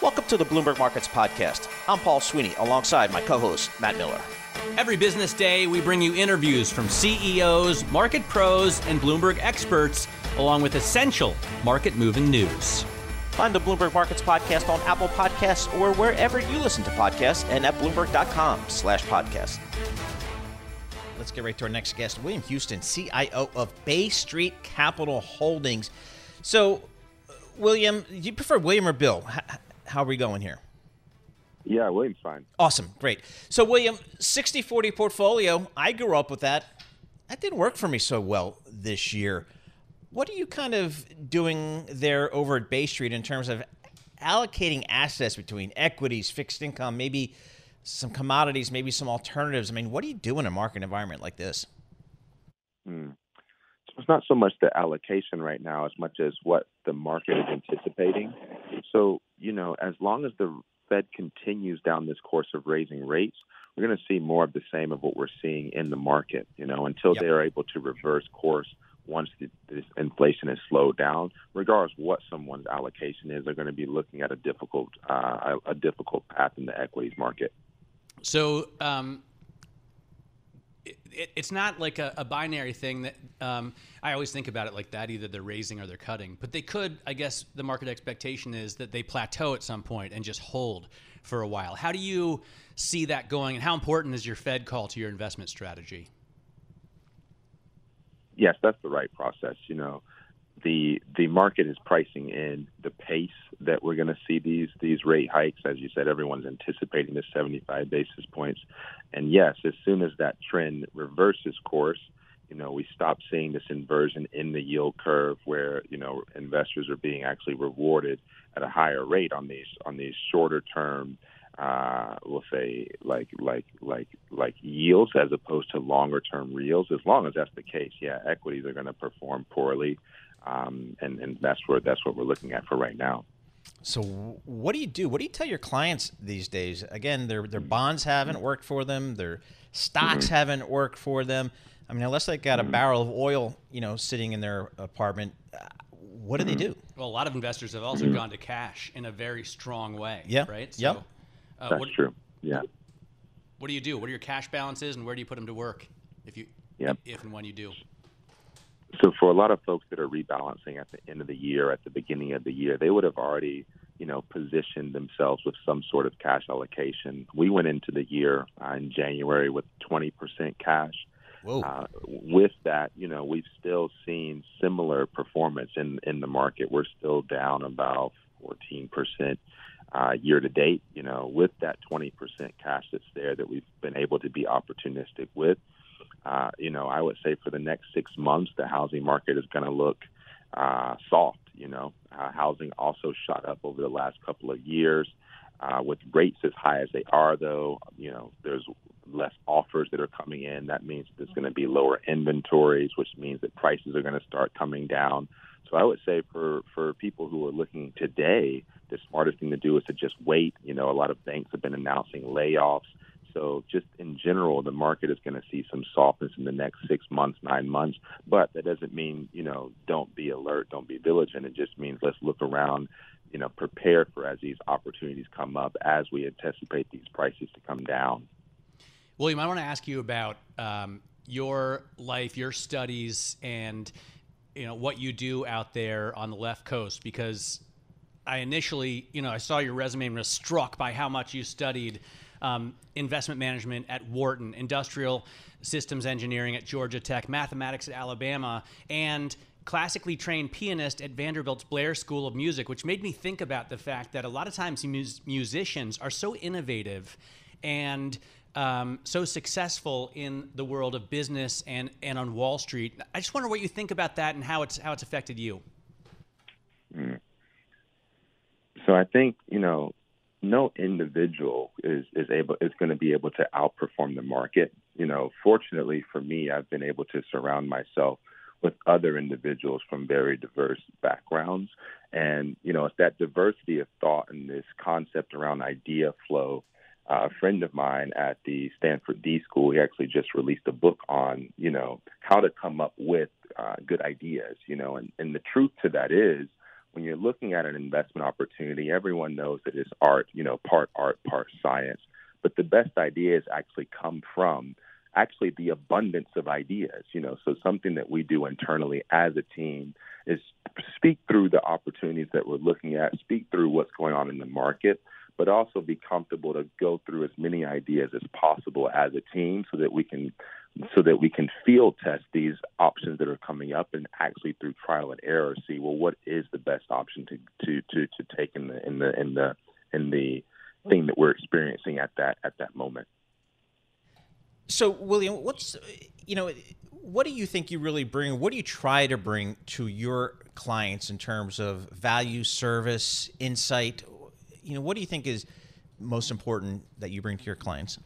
Welcome to the Bloomberg Markets Podcast. I'm Paul Sweeney alongside my co host, Matt Miller. Every business day, we bring you interviews from CEOs, market pros, and Bloomberg experts, along with essential market moving news. Find the Bloomberg Markets Podcast on Apple Podcasts or wherever you listen to podcasts and at Bloomberg.com slash podcast. Let's get right to our next guest, William Huston, CIO of Bay Street Capital Holdings. So, uh, William, do you prefer William or Bill? How are we going here? Yeah, William's fine. Awesome. Great. So, William, 60 40 portfolio. I grew up with that. That didn't work for me so well this year. What are you kind of doing there over at Bay Street in terms of allocating assets between equities, fixed income, maybe some commodities, maybe some alternatives? I mean, what do you do in a market environment like this? Hmm. So it's not so much the allocation right now as much as what the market is anticipating. So you know, as long as the Fed continues down this course of raising rates, we're going to see more of the same of what we're seeing in the market, you know, until yep. they are able to reverse course once the, this inflation is slowed down, regardless what someone's allocation is, they're going to be looking at a difficult uh, a, a, difficult path in the equities market. So um, it, it's not like a, a binary thing that um, I always think about it like that. Either they're raising or they're cutting. But they could, I guess, the market expectation is that they plateau at some point and just hold for a while. How do you see that going, and how important is your Fed call to your investment strategy? Yes, that's the right process. You know, the the market is pricing in the pace that we're going to see these these rate hikes. As you said, everyone's anticipating the 75 basis points, and yes, as soon as that trend reverses course, you know we stop seeing this inversion in the yield curve where you know investors are being actually rewarded at a higher rate on these on these shorter term uh, we'll say like like like like yields as opposed to longer term yields. As long as that's the case, yeah, equities are going to perform poorly um, and, and that's where that's what we're looking at for right now. So, what do you do? What do you tell your clients these days? Again, their their bonds haven't worked for them. Their stocks mm-hmm. haven't worked for them. I mean, unless they got a mm-hmm. barrel of oil, you know, sitting in their apartment, uh, what do they do? Well, a lot of investors have also mm-hmm. gone to cash in a very strong way. Yeah. Right. So, yep. Uh, That's what, true. Yeah. What do you do? What are your cash balances, and where do you put them to work? If you, yep. if and when you do. So for a lot of folks that are rebalancing at the end of the year, at the beginning of the year, they would have already, you know, positioned themselves with some sort of cash allocation. We went into the year uh, in January with 20% cash. Uh, with that, you know, we've still seen similar performance in in the market. We're still down about 14% uh, year to date. You know, with that 20% cash that's there that we've been able to be opportunistic with. Uh, you know, I would say for the next six months, the housing market is going to look uh, soft. You know, uh, housing also shot up over the last couple of years. Uh, with rates as high as they are, though, you know, there's less offers that are coming in. That means there's going to be lower inventories, which means that prices are going to start coming down. So I would say for for people who are looking today, the smartest thing to do is to just wait. You know, a lot of banks have been announcing layoffs. So, just in general, the market is going to see some softness in the next six months, nine months. But that doesn't mean, you know, don't be alert, don't be diligent. It just means let's look around, you know, prepare for as these opportunities come up, as we anticipate these prices to come down. William, I want to ask you about um, your life, your studies, and you know what you do out there on the left coast because I initially, you know, I saw your resume and was struck by how much you studied um, investment management at Wharton, industrial systems engineering at Georgia Tech, mathematics at Alabama, and classically trained pianist at Vanderbilt's Blair School of Music, which made me think about the fact that a lot of times mus- musicians are so innovative and um, so successful in the world of business and, and on Wall Street. I just wonder what you think about that and how it's how it's affected you. Mm. So I think you know, no individual is is able is going to be able to outperform the market. You know, fortunately for me, I've been able to surround myself with other individuals from very diverse backgrounds, and you know, it's that diversity of thought and this concept around idea flow uh, a friend of mine at the Stanford D School, he actually just released a book on, you know, how to come up with uh, good ideas, you know, and, and the truth to that is when you're looking at an investment opportunity, everyone knows that it's art, you know, part art, part science. But the best ideas actually come from actually the abundance of ideas, you know. So something that we do internally as a team is speak through the opportunities that we're looking at, speak through what's going on in the market, but also be comfortable to go through as many ideas as possible as a team so that we can so that we can field test these options that are coming up and actually through trial and error see well what is the best option to to to, to take in the in the in the in the thing that we're experiencing at that at that moment. So William, what's you know what do you think you really bring? What do you try to bring to your clients in terms of value, service, insight? you know, what do you think is most important that you bring to your clients?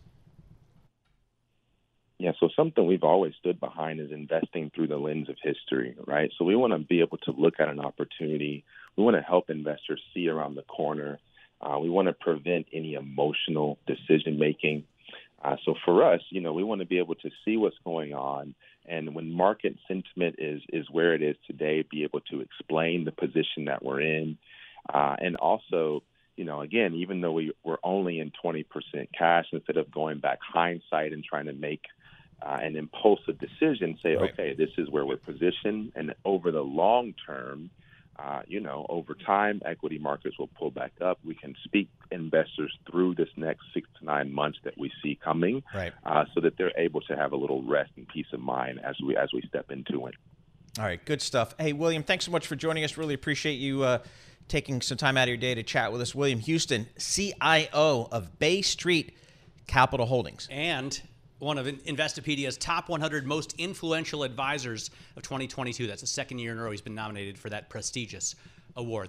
Yeah, so something we've always stood behind is investing through the lens of history, right? So we want to be able to look at an opportunity. We want to help investors see around the corner. Uh, we want to prevent any emotional decision making. Uh, so for us, you know, we want to be able to see what's going on, and when market sentiment is is where it is today, be able to explain the position that we're in, uh, and also you know, again, even though we were only in 20% cash, instead of going back hindsight and trying to make uh, an impulsive decision, say, right. okay, this is where we're positioned, and over the long term, uh, you know, over time, equity markets will pull back up. We can speak investors through this next six to nine months that we see coming, right. uh, so that they're able to have a little rest and peace of mind as we as we step into it. All right, good stuff. Hey, William, thanks so much for joining us. Really appreciate you uh, taking some time out of your day to chat with us. William Huston, CIO of Bay Street Capital Holdings. And one of Investopedia's top 100 most influential advisors of 2022. That's the second year in a row he's been nominated for that prestigious award.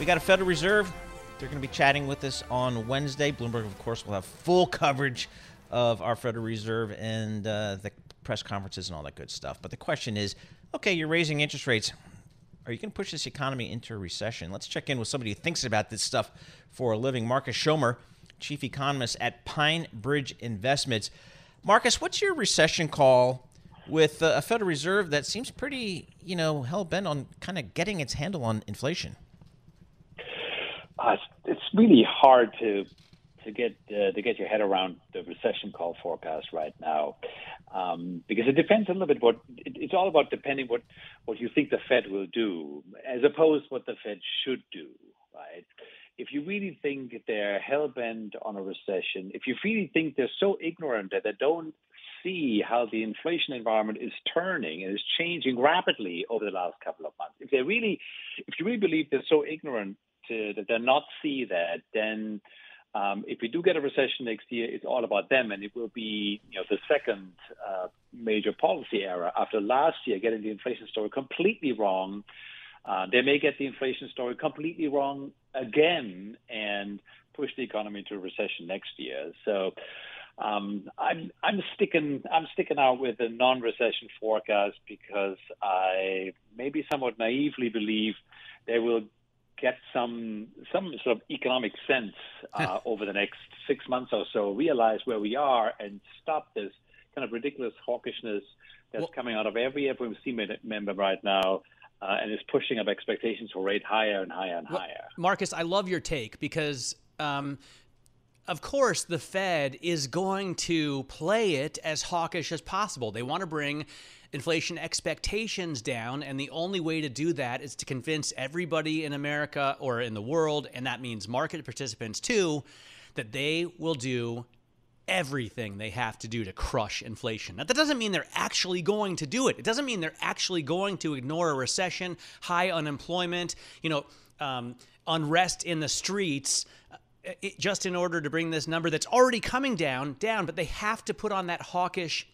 We got a Federal Reserve. They're going to be chatting with us on Wednesday. Bloomberg, of course, will have full coverage of our Federal Reserve and uh, the press conferences and all that good stuff. But the question is okay, you're raising interest rates. Are you going to push this economy into a recession? Let's check in with somebody who thinks about this stuff for a living. Markus Schomer, chief economist at Pinebridge Investments. Markus, what's your recession call with a Federal Reserve that seems pretty, you know, hell bent on kind of getting its handle on inflation? Uh, it's really hard to to get uh, to get your head around the recession call forecast right now, um, because it depends a little bit what it, it's all about. Depending what what you think the Fed will do, as opposed to what the Fed should do, right? If you really think they're hell bent on a recession, if you really think they're so ignorant that they don't see how the inflation environment is turning and is changing rapidly over the last couple of months, if they really, if you really believe they're so ignorant to, that they're not see that, then um, if we do get a recession next year, it's all about them, and it will be you know the second uh, major policy error after last year getting the inflation story completely wrong. Uh, they may get the inflation story completely wrong again and push the economy into a recession next year. So um, I'm I'm sticking I'm sticking out with a non-recession forecast because I maybe somewhat naively believe they will get some some sort of economic sense uh, over the next six months or so, realize where we are, and stop this kind of ridiculous hawkishness that's well, coming out of every FOMC member right now. Uh, and is pushing up expectations for rate higher and higher and well, higher. Markus, I love your take because um, of course, the Fed is going to play it as hawkish as possible. They want to bring inflation expectations down. And the only way to do that is to convince everybody in America or in the world, and that means market participants too, that they will do everything they have to do to crush inflation. Now, that doesn't mean they're actually going to do it. It doesn't mean they're actually going to ignore a recession, high unemployment, you know, um, unrest in the streets. Uh, it, just in order to bring this number that's already coming down down, but they have to put on that hawkish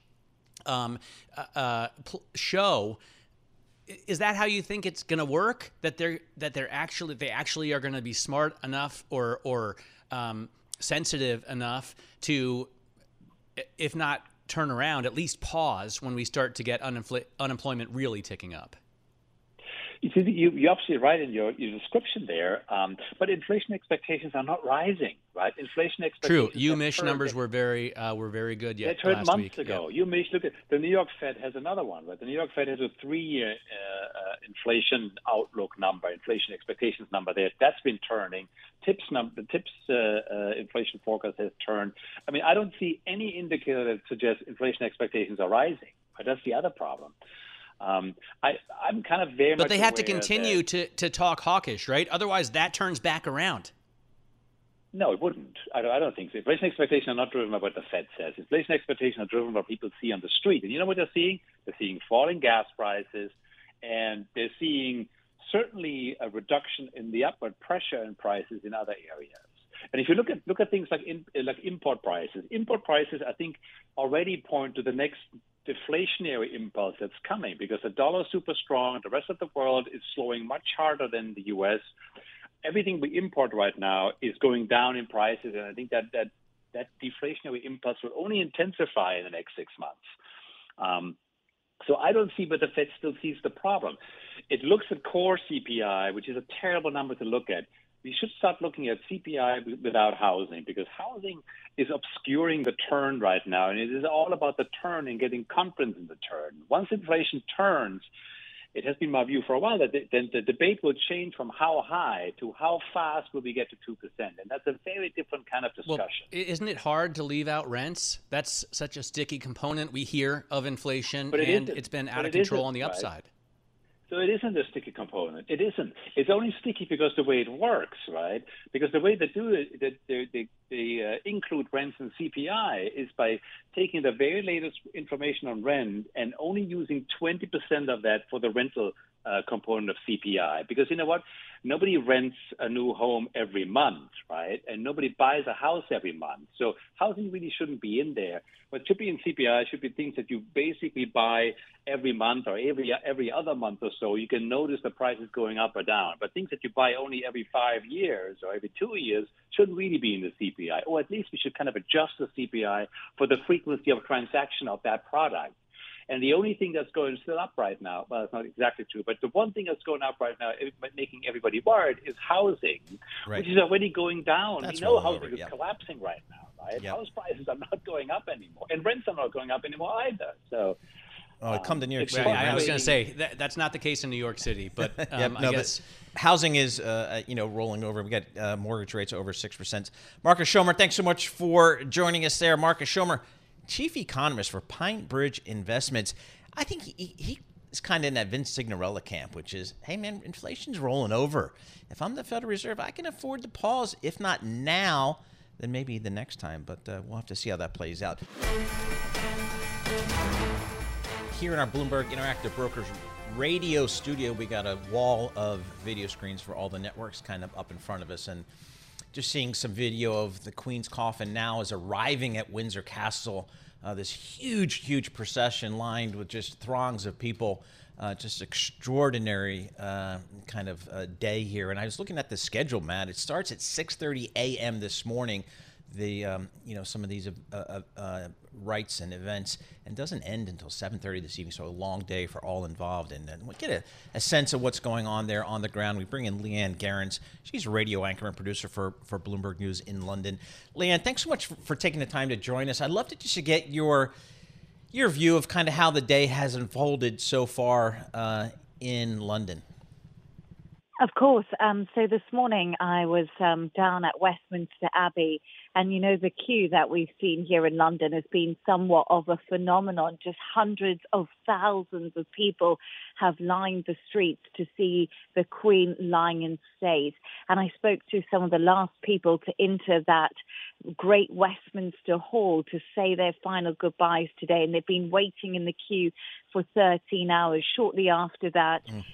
um, uh, uh, pl- show. Is that how you think it's going to work? That they're that they're actually they actually are going to be smart enough or or um, sensitive enough to, if not turn around, at least pause when we start to get unempl- unemployment really ticking up? You see, you, you're absolutely right in your, your description there. Um, but inflation expectations are not rising, right? Inflation expectations. True. UMich numbers were very uh, were very good yet. They turned months week. ago. Yeah. UMich, look at the New York Fed has another one, right? The New York Fed has a three-year uh, uh, inflation outlook number, inflation expectations number there. That's been turning. TIPS number, the TIPS uh, uh, inflation forecast has turned. I mean, I don't see any indicator that suggests inflation expectations are rising. But that's the other problem. Um, I, I'm kind of very but they have to continue to, to talk hawkish, right? Otherwise, that turns back around. No, it wouldn't. I don't, I don't think so. Inflation expectations are not driven by what the Fed says. Inflation expectations are driven by what people see on the street. And you know what they're seeing? They're seeing falling gas prices, and they're seeing certainly a reduction in the upward pressure in prices in other areas. And if you look at look at things like in, like import prices, import prices I think already point to the next deflationary impulse that's coming because the dollar is super strong. The rest of the world is slowing much harder than the U.S. Everything we import right now is going down in prices, and I think that that that deflationary impulse will only intensify in the next six months. Um, so I don't see, but the Fed still sees the problem. It looks at core CPI, which is a terrible number to look at we should start looking at CPI without housing because housing is obscuring the turn right now, and it is all about the turn and getting confidence in the turn. Once inflation turns, it has been my view for a while that then the debate will change from how high to how fast will we get to 2%. And that's a very different kind of discussion. Well, isn't it hard to leave out rents? That's such a sticky component we hear of inflation, but it and isn't. it's been out of control on the right? So it isn't a sticky component. It isn't. It's only sticky because the way it works, right? Because the way they do it, they, they, they, they uh, include rents and CPI is by taking the very latest information on rent and only using 20% of that for the rental uh, component of CPI. Because you know what? Nobody rents a new home every month, right? And nobody buys a house every month. So housing really shouldn't be in there. What should be in CPI should be things that you basically buy every month or every every other month or so. You can notice the prices going up or down. But things that you buy only every five years or every two years shouldn't really be in the CPI. Or at least we should kind of adjust the CPI for the frequency of transaction of that product. And the only thing that's going still up right now, well, it's not exactly true, but the one thing that's going up right now, making everybody worried, is housing, right. which is already going down. That's we know housing over, is yep. collapsing right now, right? Yep. House prices are not going up anymore, and rents are not going up anymore either. So. Oh, come to New York it's City. I was going to say that, that's not the case in New York City, but um, Yeah, no, I guess but housing is, uh, you know, rolling over. We got uh, mortgage rates over six percent. Markus Schomer, thanks so much for joining us there. Markus Schomer, chief economist for Pinebridge Investments. I think he, he is kind of in that Vince Cignarella camp, which is, hey man, inflation's rolling over. If I'm the Federal Reserve, I can afford to pause. If not now, then maybe the next time. But uh, we'll have to see how that plays out. Here in our Bloomberg Interactive Brokers radio studio, we got a wall of video screens for all the networks kind of up in front of us. And just seeing some video of the Queen's coffin now is arriving at Windsor Castle. Uh, this huge, huge procession lined with just throngs of people. Uh, just extraordinary uh, kind of uh, day here. And I was looking at the schedule, Matt. It starts at 6:30 a.m. this morning. The um, you know some of these uh, uh, rites and events, and doesn't end until 7:30 this evening. So a long day for all involved, and, and we get a, a sense of what's going on there on the ground. We bring in Leigh-Ann Gerrans. She's a radio anchor and producer for for Bloomberg News in London. Leigh-Ann, thanks so much for, for taking the time to join us. I'd love to just get your your view of kind of how the day has unfolded so far uh, in London. Of course. Um, so this morning I was um, down at Westminster Abbey, and you know the queue that we've seen here in London has been somewhat of a phenomenon. Just hundreds of thousands of people have lined the streets to see the Queen lying in state. And I spoke to some of the last people to enter that great Westminster Hall to say their final goodbyes today, and they've been waiting in the queue for 13 hours. Shortly after that. Mm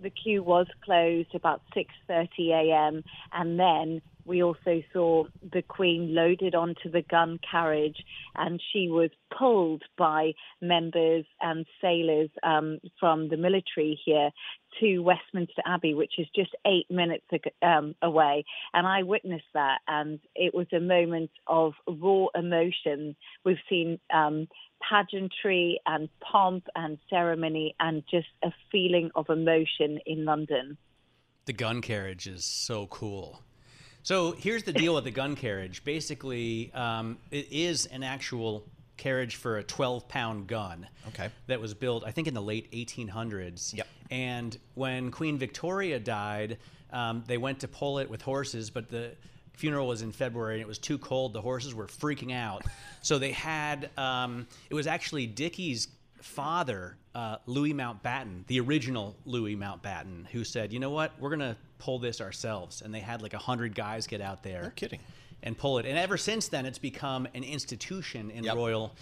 the queue was closed about 6:30 a.m. and then we also saw the Queen loaded onto the gun carriage, and she was pulled by members and sailors um, from the military here to Westminster Abbey, which is just eight minutes um, away. And I witnessed that, and it was a moment of raw emotion. We've seen um, pageantry and pomp and ceremony and just a feeling of emotion in London. The gun carriage is so cool. So here's the deal with the gun carriage. Basically, um, it is an actual carriage for a 12 pound gun. Okay. That was built, I think, in the late 1800s. Yep. And when Queen Victoria died, um, they went to pull it with horses, but the funeral was in February and it was too cold. The horses were freaking out. So they had, um, it was actually Dickie's father, uh, Louis Mountbatten, the original Louis Mountbatten, who said, you know what, we're going to pull this ourselves. And they had like 100 guys get out there. No kidding. And pull it. And ever since then, it's become an institution in yep. royal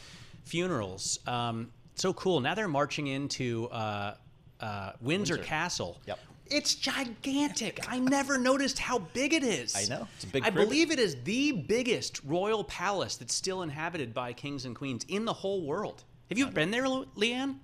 funerals. Um, so cool. Now they're marching into uh, uh, Windsor, Windsor, Castle, yep. It's gigantic. I never noticed how big it is. I know. It's a big I believe it is the biggest royal palace that's still inhabited by kings and queens in the whole world. Have you been there, Leigh-Ann?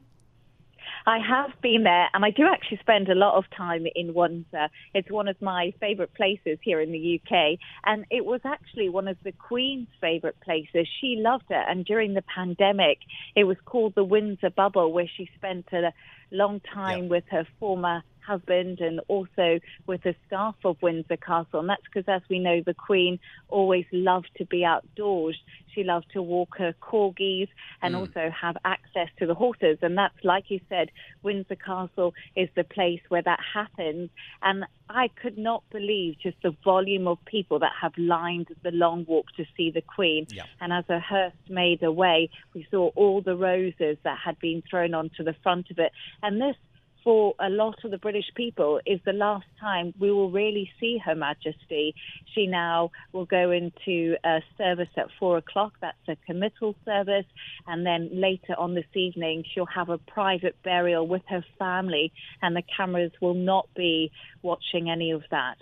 I have been there, and I do actually spend a lot of time in Windsor. It's one of my favourite places here in the UK, and it was actually one of the Queen's favourite places. She loved it, and during the pandemic, it was called the Windsor Bubble, where she spent a long time yep. with her former husband and also with the staff of Windsor Castle. And that's because, as we know, the Queen always loved to be outdoors. She loved to walk her corgis and mm. also have access to the horses. And that's, like you said, Windsor Castle is the place where that happens. And I could not believe just the volume of people that have lined the long walk to see the Queen. Yeah. And as a hearse made her way, we saw all the roses that had been thrown onto the front of it. And this for a lot of the British people is the last time we will really see Her Majesty. She now will go into a service at four o'clock. That's a committal service. And then later on this evening, she'll have a private burial with her family, and the cameras will not be watching any of that.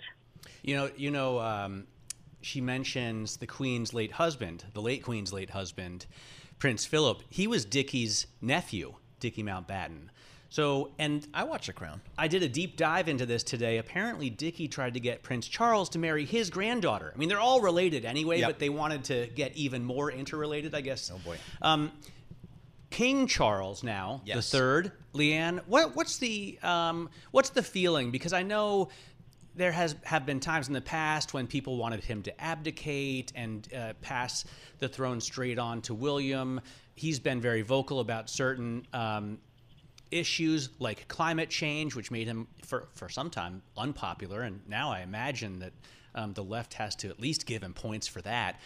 You know, you know, um, she mentions the Queen's late husband, the late Queen's late husband, Prince Philip. He was Dickie's nephew, Dickie Mountbatten. So, and I watch The Crown. I did a deep dive into this today. Apparently, Dickie tried to get Prince Charles to marry his granddaughter. I mean, they're all related anyway, yep. but they wanted to get even more interrelated, I guess. Oh boy. Um, King Charles now yes. the third. Leigh-Ann, what, what's the um, what's the feeling? Because I know there has have been times in the past when people wanted him to abdicate and uh, pass the throne straight on to William. He's been very vocal about certain um, issues like climate change, which made him for, for some time unpopular, and now I imagine that um, the left has to at least give him points for that.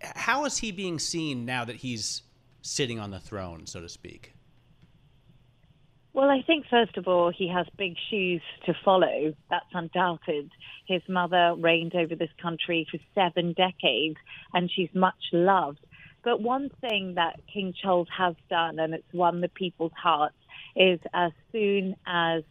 How is he being seen now that he's sitting on the throne, so to speak? Well, I think first of all, he has big shoes to follow. That's undoubted. His mother reigned over this country for seven decades, and she's much loved. But one thing that King Charles has done, and it's won the people's hearts, is as soon as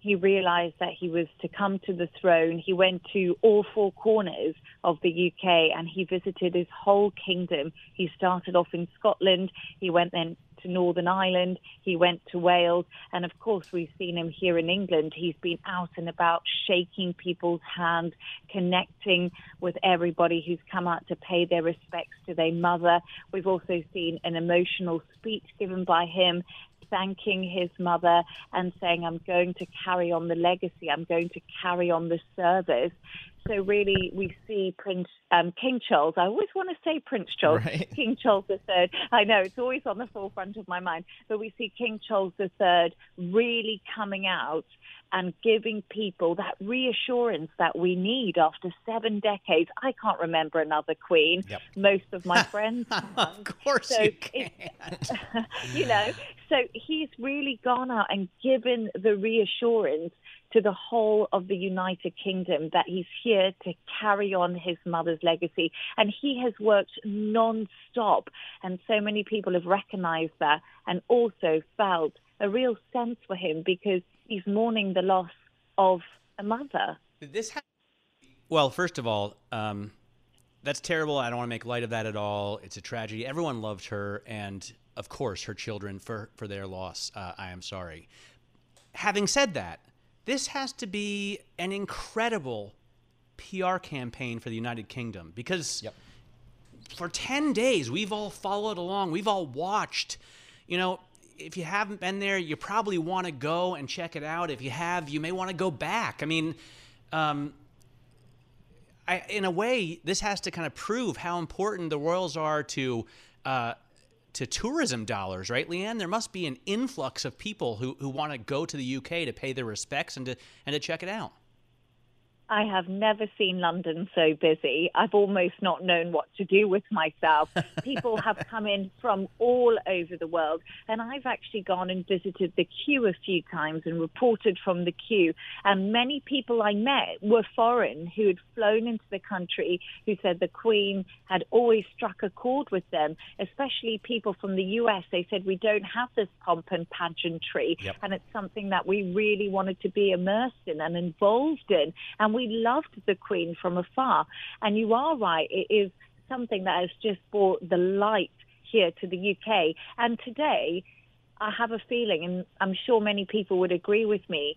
he realized that he was to come to the throne, he went to all four corners of the UK and he visited his whole kingdom. He started off in Scotland, he went then to Northern Ireland, he went to Wales, and of course, we've seen him here in England. He's been out and about shaking people's hands, connecting with everybody who's come out to pay their respects to their mother. We've also seen an emotional speech given by him thanking his mother and saying, I'm going to carry on the legacy, I'm going to carry on the service. So really, we see Prince um, King Charles. I always want to say Prince Charles, Right. King Charles III. I know it's always on the forefront of my mind, but we see King Charles III really coming out and giving people that reassurance that we need after seven decades. I can't remember another queen. Yep. Most of my friends, of course So you it- can. you know, so he's really gone out and given the reassurance to the whole of the United Kingdom that he's here to carry on his mother's legacy. And he has worked non-stop. And so many people have recognized that and also felt a real sense for him because he's mourning the loss of a mother. Did this ha- well, first of all, um, that's terrible. I don't want to make light of that at all. It's a tragedy. Everyone loved her, and of course, her children for for their loss. Uh, I am sorry. Having said that, this has to be an incredible PR campaign for the United Kingdom because Yep. for 10 days we've all followed along. We've all watched. You know if you haven't been there you probably want to go and check it out. If you have you may want to go back. I mean um, I, in a way this has to kind of prove how important the royals are to uh, to tourism dollars right Leigh-Ann? There must be an influx of people who, who want to go to the uk to pay their respects and to and to check it out I have never seen London so busy. I've almost not known what to do with myself. People have come in from all over the world, and I've actually gone and visited the queue a few times and reported from the queue. And many people I met were foreign who had flown into the country who said the Queen had always struck a chord with them, especially people from the US. They said, We don't have this pomp and pageantry, Yep. and it's something that we really wanted to be immersed in and involved in. And we loved the Queen from afar. And you are right, it is something that has just brought the light here to the UK. And today, I have a feeling, and I'm sure many people would agree with me,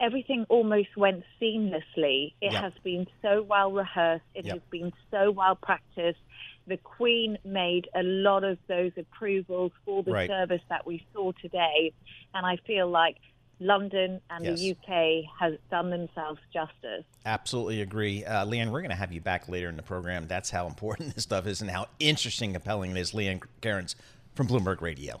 everything almost went seamlessly. It Yeah. has been so well rehearsed, it Yep. has been so well practiced. The Queen made a lot of those approvals for the Right. service that we saw today. And I feel like London and Yes. the UK has done themselves justice. Absolutely agree. Uh, Leigh-Ann, we're going to have you back later in the program. That's how important this stuff is and how interesting, compelling it is. Leanne Cairns from Bloomberg Radio.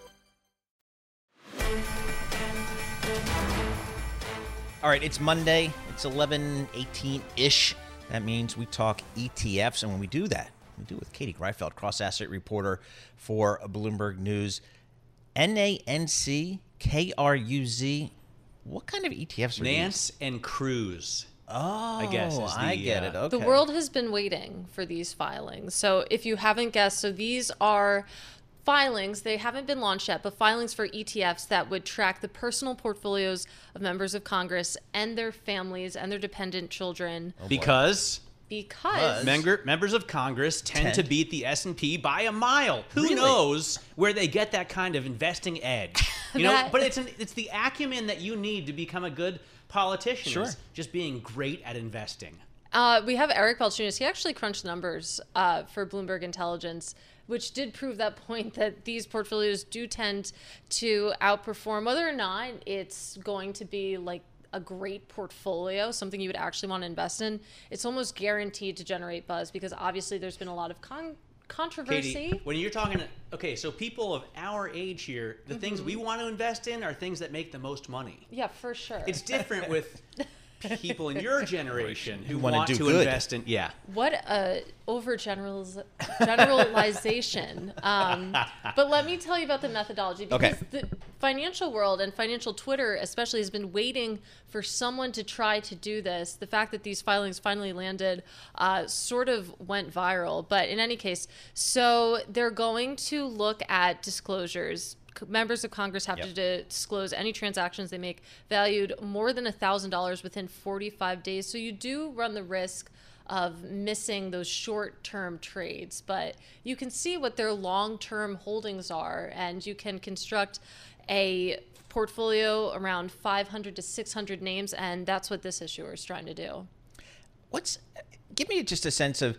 All right, it's Monday. It's 11, 18 ish. That means we talk ETFs. And when we do that, we do it with Katie Greifeld, cross asset reporter for Bloomberg News. NANC, KRUZ. What kind of ETFs are these? nance and cruz Oh, I guess is I get uh, it. Okay. The world has been waiting for these filings. So if you haven't guessed, so these are filings, they haven't been launched yet, but filings for ETFs that would track the personal portfolios of members of Congress and their families and their dependent children because because Member, members of Congress tend Tend. to beat the S&P by a mile. Who Really? knows where they get that kind of investing edge? You know, That- but it's an, it's the acumen that you need to become a good politician. Sure. is Just being great at investing. Uh, we have Eric Balchunas. He actually crunched numbers uh, for Bloomberg Intelligence, which did prove that point that these portfolios do tend to outperform, whether or not it's going to be like a great portfolio, something you would actually want to invest in. It's almost guaranteed to generate buzz because obviously there's been a lot of con- controversy. Katie, when you're talking, okay, so people of our age here, the things Mm-hmm. we want to invest in are things that make the most money. yeah, for sure. It's different with people in your generation who wanna want do to good. invest in. Yeah, What a overgeneraliz- generalization. Um, but let me tell you about the methodology because Okay. the financial world and financial Twitter especially has been waiting for someone to try to do this. The fact that these filings finally landed uh, sort of went viral. But in any case, so they're going to look at disclosures c- members of Congress have Yep. to disclose any transactions they make valued more than $1,000 within 45 days. So you do run the risk of missing those short term trades, but you can see what their long term holdings are, and you can construct a portfolio around 500 to 600 names, and that's what this issuer is trying to do. What's give me just a sense of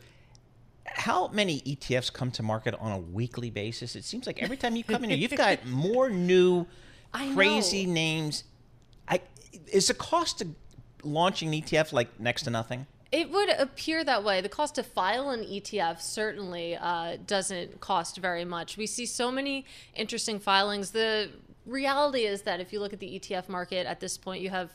how many ETFs come to market on a weekly basis? It seems like every time you come in here, you've got more new crazy names. I is the cost of launching an ETF like next to nothing? It would appear that way. The cost to file an ETF certainly uh, doesn't cost very much. We see so many interesting filings. The reality is that if you look at the ETF market at this point, you have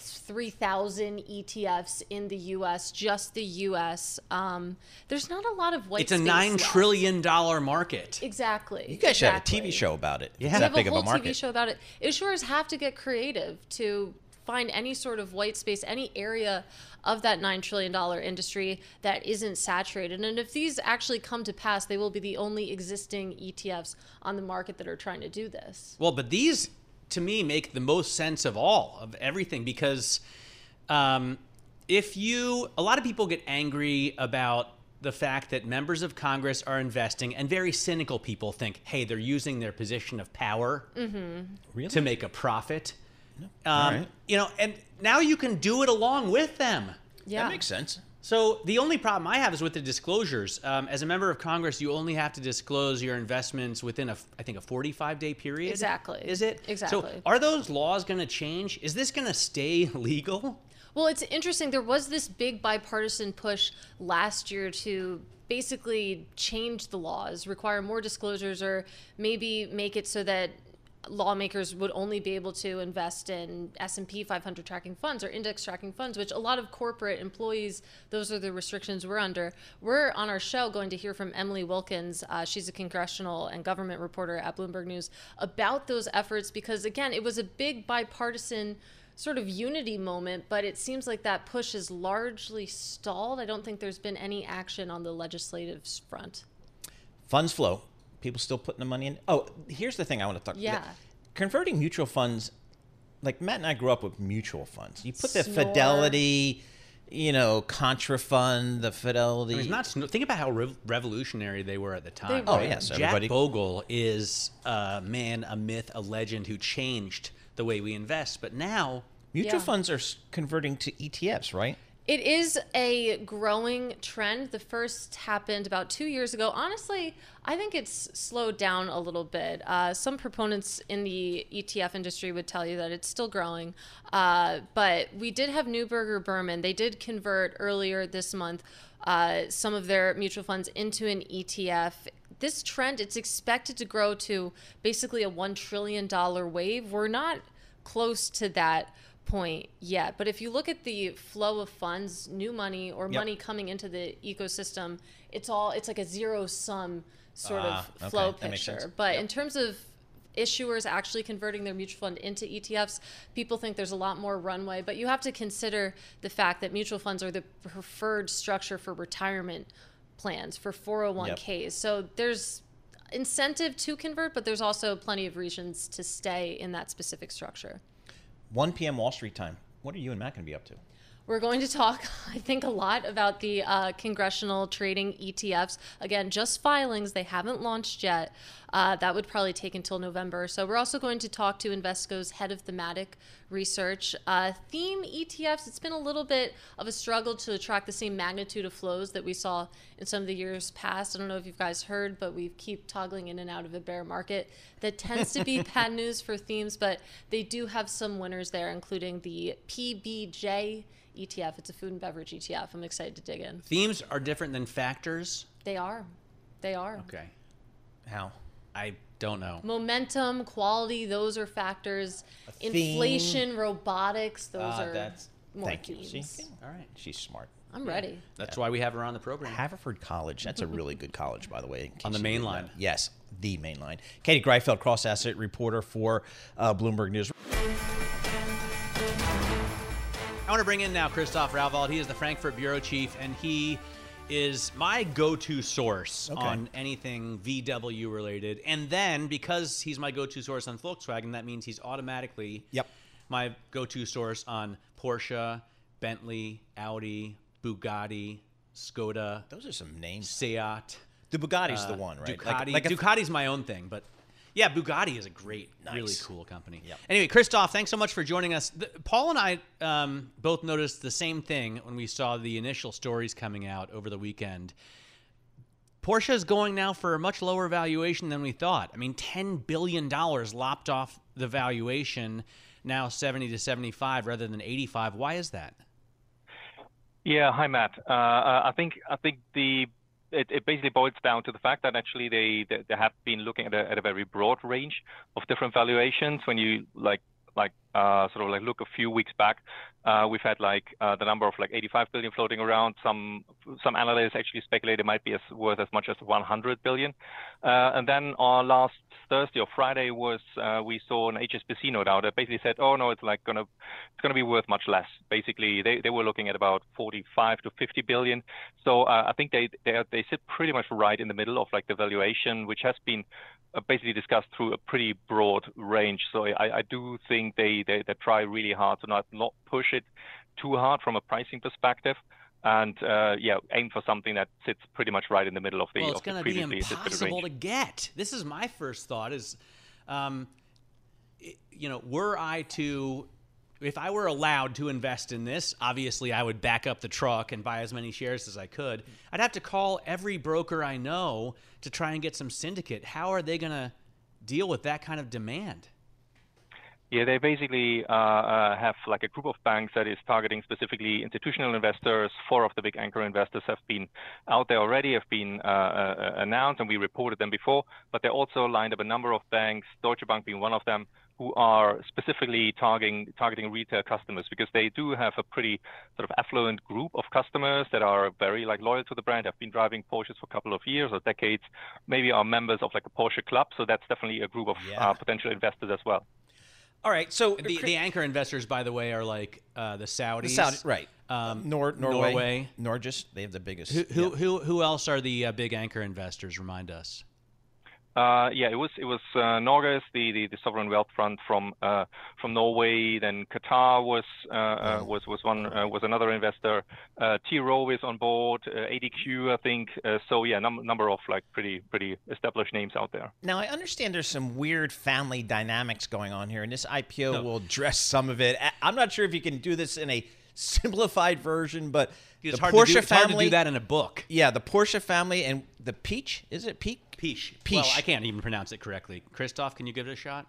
3,000 ETFs in the US, just the US. Um, there's not a lot of white It's a space nine left. trillion dollar market. Exactly. You guys should have a. TV show about it. Yeah. That have big a of whole a market. TV show about it. Issuers have to get creative to find any sort of white space, any area of that $9 trillion industry that isn't saturated. And if these actually come to pass, they will be the only existing ETFs on the market that are trying to do this. Well, but these to me make the most sense of all of everything because um, if you, a lot of people get angry about the fact that members of Congress are investing, and very cynical people think, hey, they're using their position of power Really? to make a profit. Um, All right. You know, and now you can do it along with them. Yeah. That makes sense. So the only problem I have is with the disclosures. Um, as a member of Congress, you only have to disclose your investments within a, I think, a 45 day period. Exactly. Is it? Exactly. So Exactly. are those laws going to change? Is this going to stay legal? Well, it's interesting. There was this big bipartisan push last year to basically change the laws, require more disclosures, or maybe make it so that lawmakers would only be able to invest in S&P 500 tracking funds or index tracking funds which a lot of corporate employees those are the restrictions we're under we're on our show going to hear from Emily Wilkins uh, she's a congressional and government reporter at Bloomberg News about those efforts because again it was a big bipartisan sort of unity moment, but it seems like that push is largely stalled. I don't think there's been any action on the legislative front. Funds flow. People still putting the money in. Oh, here's the thing I want to talk. Yeah. Converting mutual funds, like Matt and I grew up with mutual funds. You put the Snore. Fidelity, you know, Contrafund, the Fidelity. I mean, it's not think about how rev- revolutionary they were at the time. They Oh, were. yes, Jack everybody- Bogle is a man, a myth, a legend who changed the way we invest. But now, mutual Yeah. funds are converting to ETFs, right? It is a growing trend. The first happened about two years ago. Honestly, I think it's slowed down a little bit. Uh, some proponents in the ETF industry would tell you that it's still growing. Uh, but we did have Neuberger Berman. They did convert earlier this month uh, some of their mutual funds into an ETF. This trend, it's expected to grow to basically a $1 trillion wave. We're not close to that point yet. But if you look at the flow of funds, new money or Yep. money coming into the ecosystem, it's all it's like a zero sum sort Ah, of flow okay, that makes sense. picture. But Yep. in terms of issuers actually converting their mutual fund into ETFs, people think there's a lot more runway. But you have to consider the fact that mutual funds are the preferred structure for retirement plans for 401ks. So there's incentive to convert, but there's also plenty of reasons to stay in that specific structure. 1 p.m. Wall Street time. What are you and Matt going to be up to? We're going to talk, I think, a lot about the uh, congressional trading ETFs. Again, just filings, they haven't launched yet. Uh, that would probably take until November. So, we're also going to talk to Invesco's head of thematic research. Uh, theme ETFs, it's been a little bit of a struggle to attract the same magnitude of flows that we saw in some of the years past. I don't know if you guys heard, but we keep toggling in and out of a bear market. That tends to be bad news for themes, but they do have some winners there, including the PBJ. ETF. It's a food and beverage ETF. I'm excited to dig in. themes are different than factors. They are. They are. Okay. How? I don't know. Momentum, quality, those are factors. theme. Inflation, robotics, those Ah, are that's- more thank you. themes. See? All right. She's smart. I'm ready. That's why we have her on the program. Haverford College. That's a really good college, by the way. On the you main didn't know. line. Yes, the main line. Katie Greifeld, cross asset reporter for uh, Bloomberg News. I want to bring in now Christoph Rauwald. He is the Frankfurt bureau chief, and he is my go-to source Okay. on anything VW related, and then because he's my go-to source on Volkswagen, that means he's automatically Yep. my go-to source on Porsche, Bentley, Audi, Bugatti, Skoda, Those are some names. Seat. The Bugatti's uh, the one, right? Ducati. Like, like Ducati's my own thing, but yeah, Bugatti is a great, really cool company. Yep. Anyway, Christoph, thanks so much for joining us. The, Paul and I um, both noticed the same thing when we saw the initial stories coming out over the weekend. Porsche is going now for a much lower valuation than we thought. I mean, ten billion dollars lopped off the valuation, now seventy to seventy-five rather than eighty-five. Why is that? Yeah, hi Matt. Uh, uh, I think I think the it, it basically boils down to the fact that actually they they, they have been looking at a, at a very broad range of different valuations. When you like like uh, sort of like look a few weeks back, uh, we've had like uh, the number of like 85 billion floating around. Some some analysts actually speculate it might be as worth as much as 100 billion. Uh, and then on last Thursday or Friday was uh, we saw an HSBC note out that basically said, oh no, it's like gonna it's gonna be worth much less. Basically, they, they were looking at about 45 to 50 billion. So uh, I think they they they sit pretty much right in the middle of like the valuation, which has been uh, basically discussed through a pretty broad range. So I, I do think they, they they try really hard to not not push it too hard from a pricing perspective. And uh, yeah, aim for something that sits pretty much right in the middle of the well, it's going to be impossible to get. This is my first thought is, um, you know, were I to, if I were allowed to invest in this, obviously I would back up the truck and buy as many shares as I could. I'd have to call every broker I know to try and get some syndicate. How are they going to deal with that kind of demand? Yeah, they basically uh, uh, have like a group of banks that is targeting specifically institutional investors. Four of the big anchor investors have been out there already, have been uh, uh, announced, and we reported them before. But they also lined up a number of banks, Deutsche Bank being one of them, who are specifically targeting targeting retail customers because they do have a pretty sort of affluent group of customers that are very like loyal to the brand, have been driving Porsches for a couple of years or decades, maybe are members of like a Porsche club. So that's definitely a group of Yeah. uh, potential investors as well. All right, so The, the anchor investors, by the way, are like uh, the Saudis. the Saudi, right? Um, Nor, Norway, Norway. Norges, they have the biggest. Who, who, yeah. who, who else are the uh, big anchor investors? Remind us. Uh, yeah, it was it was uh, Norges, the, the, the sovereign wealth fund from uh, from Norway. Then Qatar was uh, uh, was was one uh, was another investor. Uh, T Rowe is on board. Uh, ADQ, I think. Uh, so yeah, num- number of like pretty pretty established names out there. Now I understand there's some weird family dynamics going on here, and this IPO will address some of it. I'm not sure if you can do this in a simplified version, but It's the hard, Porsche to do, it's family, hard to do that in a book. yeah, the Porsche family and the Peach, is it Peach? Peach. Peach. Well, I can't even pronounce it correctly. Christoph, can you give it a shot?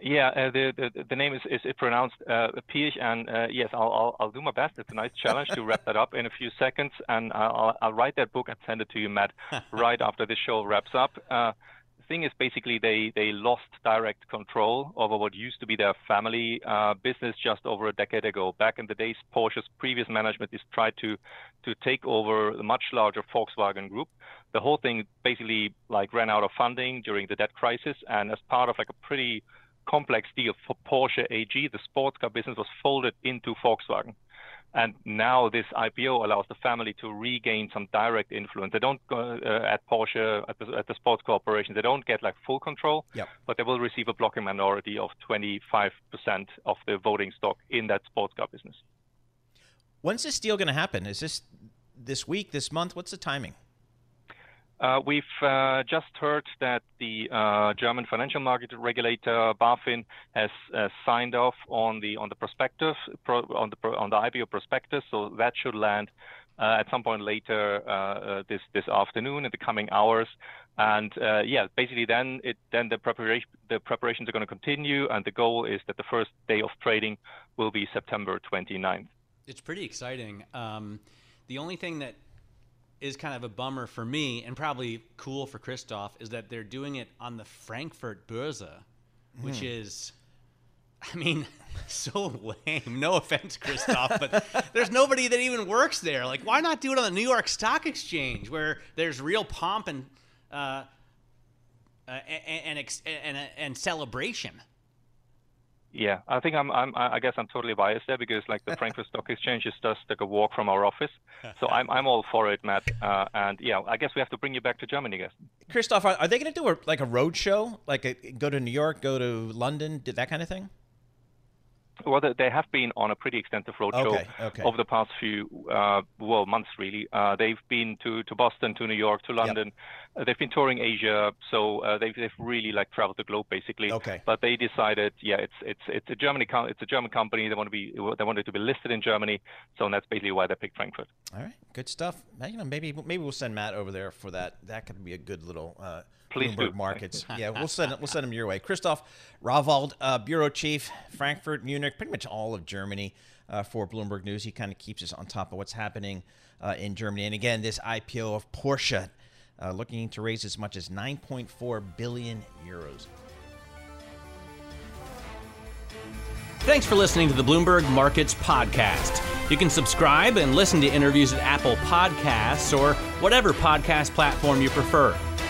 Yeah, uh, the, the the name is is pronounced uh, Piëch, and uh, yes, I'll, I'll I'll do my best. It's a nice challenge to wrap that up in a few seconds, and I'll I'll write that book and send it to you, Matt, right after this show wraps up. Uh, the thing is, basically, they they lost direct control over what used to be their family uh, business just over a decade ago. Back in the days, Porsche's previous management is tried to to take over the much larger Volkswagen group. The whole thing basically like ran out of funding during the debt crisis, and as part of like a pretty complex deal for Porsche AG. The sports car business was folded into Volkswagen. And now this IPO allows the family to regain some direct influence. They don't go uh, at Porsche, at the, at the sports corporation, they don't get like full control, Yep. but they will receive a blocking minority of 25% of the voting stock in that sports car business. When's this deal going to happen? Is this this week, this month? What's the timing? Uh, we've uh, just heard that the uh, German financial market regulator BaFin has signed off on the on the prospectus pro, on the on the IPO prospectus, so that should land at some point later this afternoon in the coming hours. And yeah, basically then it then the preparation the preparations are going to continue, and the goal is that the first day of trading will be September 29th. It's pretty exciting. Um, the only thing that is kind of a bummer for me, and probably cool for Christoph, is that they're doing it on the Frankfurt Börse, which is, I mean, so lame. No offense, Christoph, but there's nobody that even works there. Like, why not do it on the New York Stock Exchange, where there's real pomp and uh, uh, and, and, ex- and and celebration? Yeah, I think I'm, I'm. I guess I'm totally biased there because like the Frankfurt Stock Exchange is just like a walk from our office, so I'm, I'm all for it, Matt. Uh, and yeah, I guess we have to bring you back to Germany, guys. Christoph, are, are they going to do a, like a road show, like a, go to New York, go to London, did that kind of thing? Well, they have been on a pretty extensive roadshow okay, okay. over the past few uh, well months, really. Uh, they've been to, to Boston, to New York, to London. Yep. Uh, they've been touring Asia, so uh, they've they've really like traveled the globe basically. Okay. But they decided, yeah, it's it's it's a Germany it's a German company. They want to be they wanted to be listed in Germany, so that's basically why they picked Frankfurt. All right, good stuff. You know, maybe maybe we'll send Matt over there for that. That could be a good little. Please Bloomberg do. markets. yeah, we'll send we'll send them your way. Christoph Rauwald, uh, bureau chief, Frankfurt, Munich, pretty much all of Germany uh, for Bloomberg News. He kind of keeps us on top of what's happening uh, in Germany. And again, this IPO of Porsche, uh, looking to raise as much as 9.4 billion euros. Thanks for listening to the Bloomberg Markets Podcast. You can subscribe and listen to interviews at Apple Podcasts or whatever podcast platform you prefer.